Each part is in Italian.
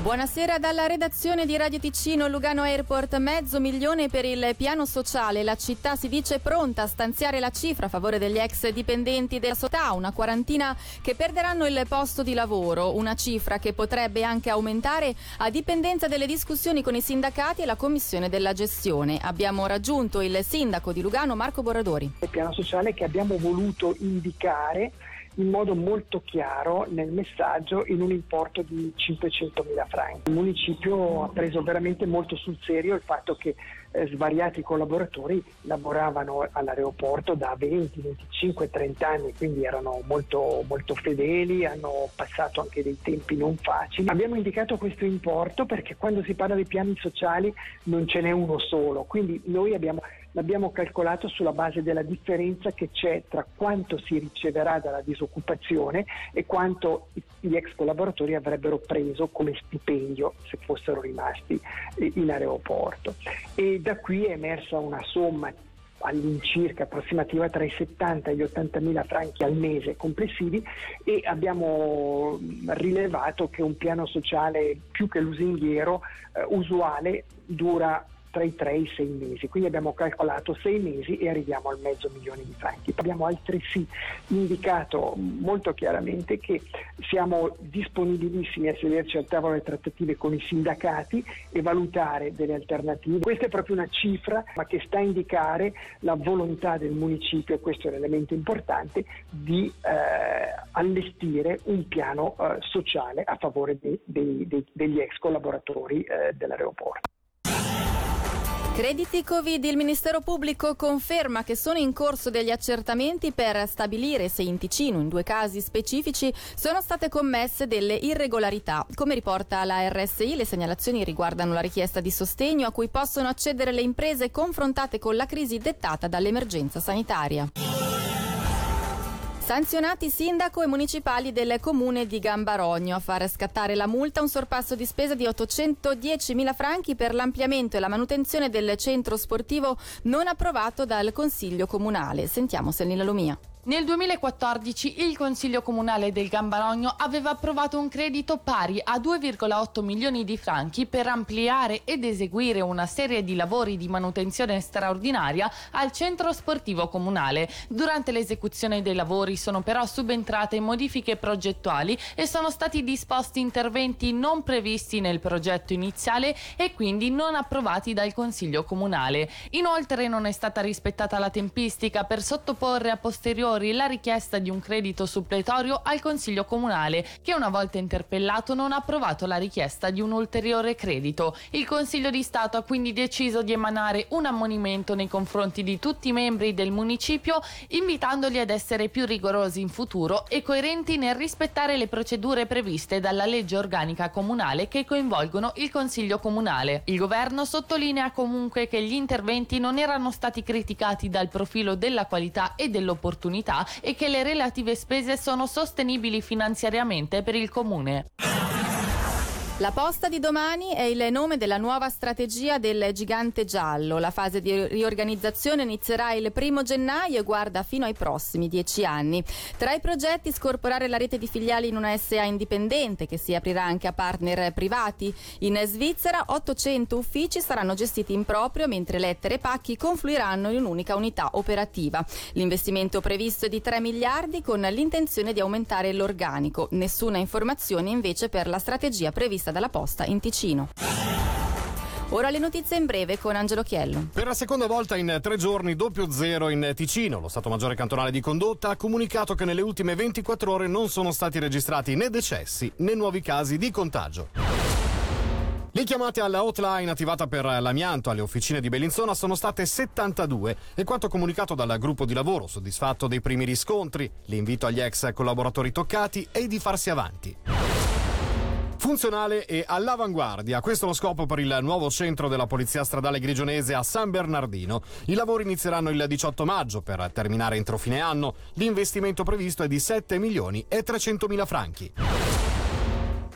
Buonasera dalla redazione di Radio Ticino Lugano Airport, mezzo milione per il piano sociale. La città si dice pronta a stanziare la cifra a favore degli ex dipendenti della società, una quarantina che perderanno il posto di lavoro, una cifra che potrebbe anche aumentare a dipendenza delle discussioni con i sindacati e la commissione della gestione. Abbiamo raggiunto il sindaco di Lugano Marco Borradori. Il piano sociale che abbiamo voluto indicare in modo molto chiaro nel messaggio in un importo di 500 mila franchi. Il municipio ha preso veramente molto sul serio il fatto che eh, svariati collaboratori lavoravano all'aeroporto da 20, 25, 30 anni, quindi erano molto, molto fedeli, hanno passato anche dei tempi non facili. Abbiamo indicato questo importo perché quando si parla di piani sociali non ce n'è uno solo, quindi noi abbiamo l'abbiamo calcolato sulla base della differenza che c'è tra quanto si riceverà dalla disoccupazione e quanto gli ex collaboratori avrebbero preso come stipendio se fossero rimasti in aeroporto. E da qui è emersa una somma all'incirca approssimativa tra i 70 e gli 80 mila franchi al mese complessivi e abbiamo rilevato che un piano sociale più che lusinghiero eh, usuale dura tra i 3 e i 6 mesi, quindi abbiamo calcolato 6 mesi e arriviamo al mezzo milione di franchi. Abbiamo altresì indicato molto chiaramente che siamo disponibilissimi a sederci al tavolo delle trattative con i sindacati e valutare delle alternative. Questa è proprio una cifra ma che sta a indicare la volontà del municipio, e questo è un elemento importante, di eh, allestire un piano eh, sociale a favore dei, dei, degli ex collaboratori eh, dell'aeroporto. Crediti Covid, il Ministero Pubblico conferma che sono in corso degli accertamenti per stabilire se in Ticino, in due casi specifici, sono state commesse delle irregolarità. Come riporta la RSI, le segnalazioni riguardano la richiesta di sostegno a cui possono accedere le imprese confrontate con la crisi dettata dall'emergenza sanitaria. Sanzionati sindaco e municipali del comune di Gambarogno a far scattare la multa un sorpasso di spesa di 810 mila franchi per l'ampliamento e la manutenzione del centro sportivo non approvato dal Consiglio Comunale. Sentiamo Selina Lomia. Nel 2014 il Consiglio Comunale del Gambarogno aveva approvato un credito pari a 2,8 milioni di franchi per ampliare ed eseguire una serie di lavori di manutenzione straordinaria al centro sportivo comunale. Durante l'esecuzione dei lavori sono però subentrate modifiche progettuali e sono stati disposti interventi non previsti nel progetto iniziale e quindi non approvati dal Consiglio Comunale. Inoltre non è stata rispettata la tempistica per sottoporre a posteriori superiori la richiesta di un credito suppletorio al Consiglio Comunale, che una volta interpellato non ha approvato la richiesta di un ulteriore credito. Il Consiglio di Stato ha quindi deciso di emanare un ammonimento nei confronti di tutti i membri del municipio, invitandoli ad essere più rigorosi in futuro e coerenti nel rispettare le procedure previste dalla legge organica comunale che coinvolgono il Consiglio Comunale. Il governo sottolinea comunque che gli interventi non erano stati criticati dal profilo della qualità e dell'opportunità e che le relative spese sono sostenibili finanziariamente per il comune. La posta di domani è il nome della nuova strategia del gigante giallo. La fase di riorganizzazione inizierà il primo gennaio e guarda fino ai prossimi dieci anni. Tra i progetti scorporare la rete di filiali in una SA indipendente che si aprirà anche a partner privati. In Svizzera 800 uffici saranno gestiti in proprio mentre lettere e pacchi confluiranno in un'unica unità operativa. L'investimento previsto è di 3 miliardi con l'intenzione di aumentare l'organico. Nessuna informazione invece per la strategia prevista prevista dalla posta in Ticino. Ora le notizie in breve con Angelo Chiello. Per la seconda volta in tre giorni doppio zero in Ticino, lo Stato Maggiore Cantonale di Condotta ha comunicato che nelle ultime 24 ore non sono stati registrati né decessi né nuovi casi di contagio. Le chiamate alla hotline attivata per l'amianto alle officine di Bellinzona sono state 72 e quanto comunicato dal gruppo di lavoro soddisfatto dei primi riscontri, l'invito agli ex collaboratori toccati è di farsi avanti funzionale e all'avanguardia. Questo è lo scopo per il nuovo centro della Polizia Stradale Grigionese a San Bernardino. I lavori inizieranno il 18 maggio per terminare entro fine anno. L'investimento previsto è di 7 milioni e 300 mila franchi.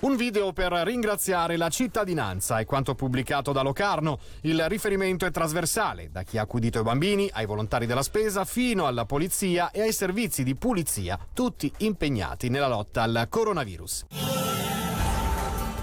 Un video per ringraziare la cittadinanza è quanto pubblicato da Locarno. Il riferimento è trasversale, da chi ha accudito i bambini, ai volontari della spesa, fino alla polizia e ai servizi di pulizia, tutti impegnati nella lotta al coronavirus.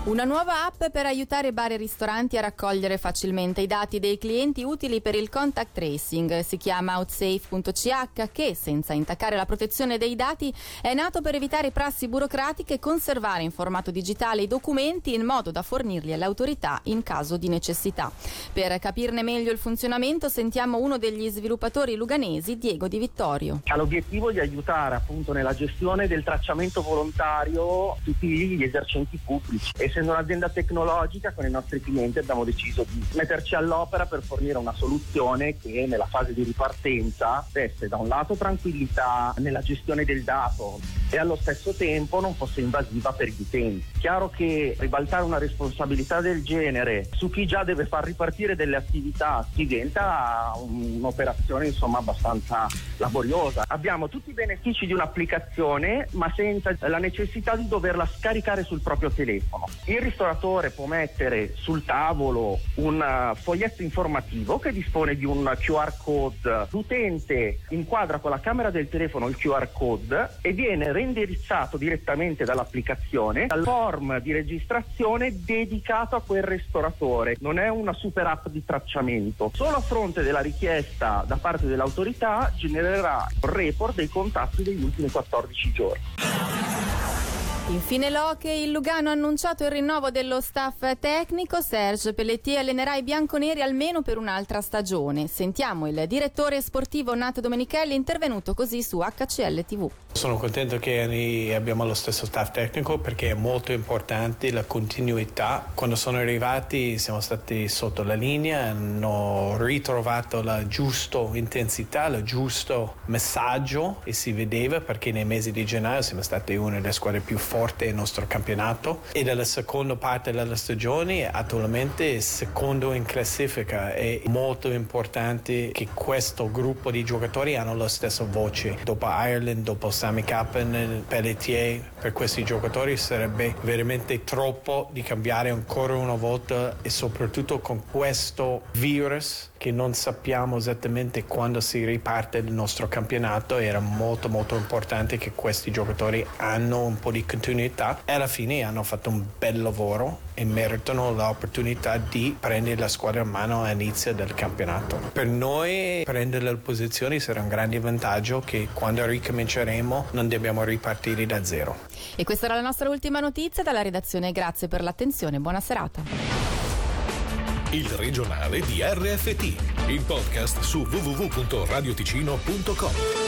Una nuova app per aiutare bar e ristoranti a raccogliere facilmente i dati dei clienti utili per il contact tracing. Si chiama outsafe.ch che, senza intaccare la protezione dei dati, è nato per evitare prassi burocratiche e conservare in formato digitale i documenti in modo da fornirli alle autorità in caso di necessità. Per capirne meglio il funzionamento sentiamo uno degli sviluppatori luganesi, Diego Di Vittorio. Ha l'obiettivo di aiutare appunto nella gestione del tracciamento volontario tutti gli esercenti pubblici. Essendo un'azienda tecnologica con i nostri clienti abbiamo deciso di metterci all'opera per fornire una soluzione che nella fase di ripartenza desse da un lato tranquillità nella gestione del dato e allo stesso tempo non fosse invasiva per gli utenti. Chiaro che ribaltare una responsabilità del genere su chi già deve far ripartire delle attività diventa un'operazione insomma abbastanza laboriosa. Abbiamo tutti i benefici di un'applicazione ma senza la necessità di doverla scaricare sul proprio telefono. Il ristoratore può mettere sul tavolo un uh, foglietto informativo che dispone di un QR code. L'utente inquadra con la camera del telefono il QR code e viene reindirizzato direttamente dall'applicazione al form di registrazione dedicato a quel ristoratore. Non è una super app di tracciamento. Solo a fronte della richiesta da parte dell'autorità genererà un report dei contatti degli ultimi 14 giorni. Infine l'Hockey, il Lugano ha annunciato il rinnovo dello staff tecnico. Serge Pelletier allenerà i bianconeri almeno per un'altra stagione. Sentiamo il direttore sportivo Nato Domenichelli intervenuto così su HCL TV. Sono contento che abbiamo lo stesso staff tecnico perché è molto importante la continuità. Quando sono arrivati siamo stati sotto la linea, hanno ritrovato la giusta intensità, il giusto messaggio e si vedeva perché nei mesi di gennaio siamo stati una delle squadre più forti forte il nostro campionato. E dalla seconda parte della stagione attualmente secondo in classifica è molto importante che questo gruppo di giocatori hanno la stessa voce. Dopo Ireland, dopo Sammy Kappen, Pelletier per questi giocatori sarebbe veramente troppo di cambiare ancora una volta e soprattutto con questo virus che non sappiamo esattamente quando si riparte il nostro campionato. Era molto molto importante che questi giocatori hanno un po' di continuità e alla fine hanno fatto un bel lavoro e meritano l'opportunità di prendere la squadra in mano all'inizio del campionato. Per noi prendere le posizioni sarà un grande vantaggio che quando ricominceremo non dobbiamo ripartire da zero. E questa era la nostra ultima notizia dalla redazione. Grazie per l'attenzione, buona serata. Il regionale di RFT, il podcast su www.radioticino.com.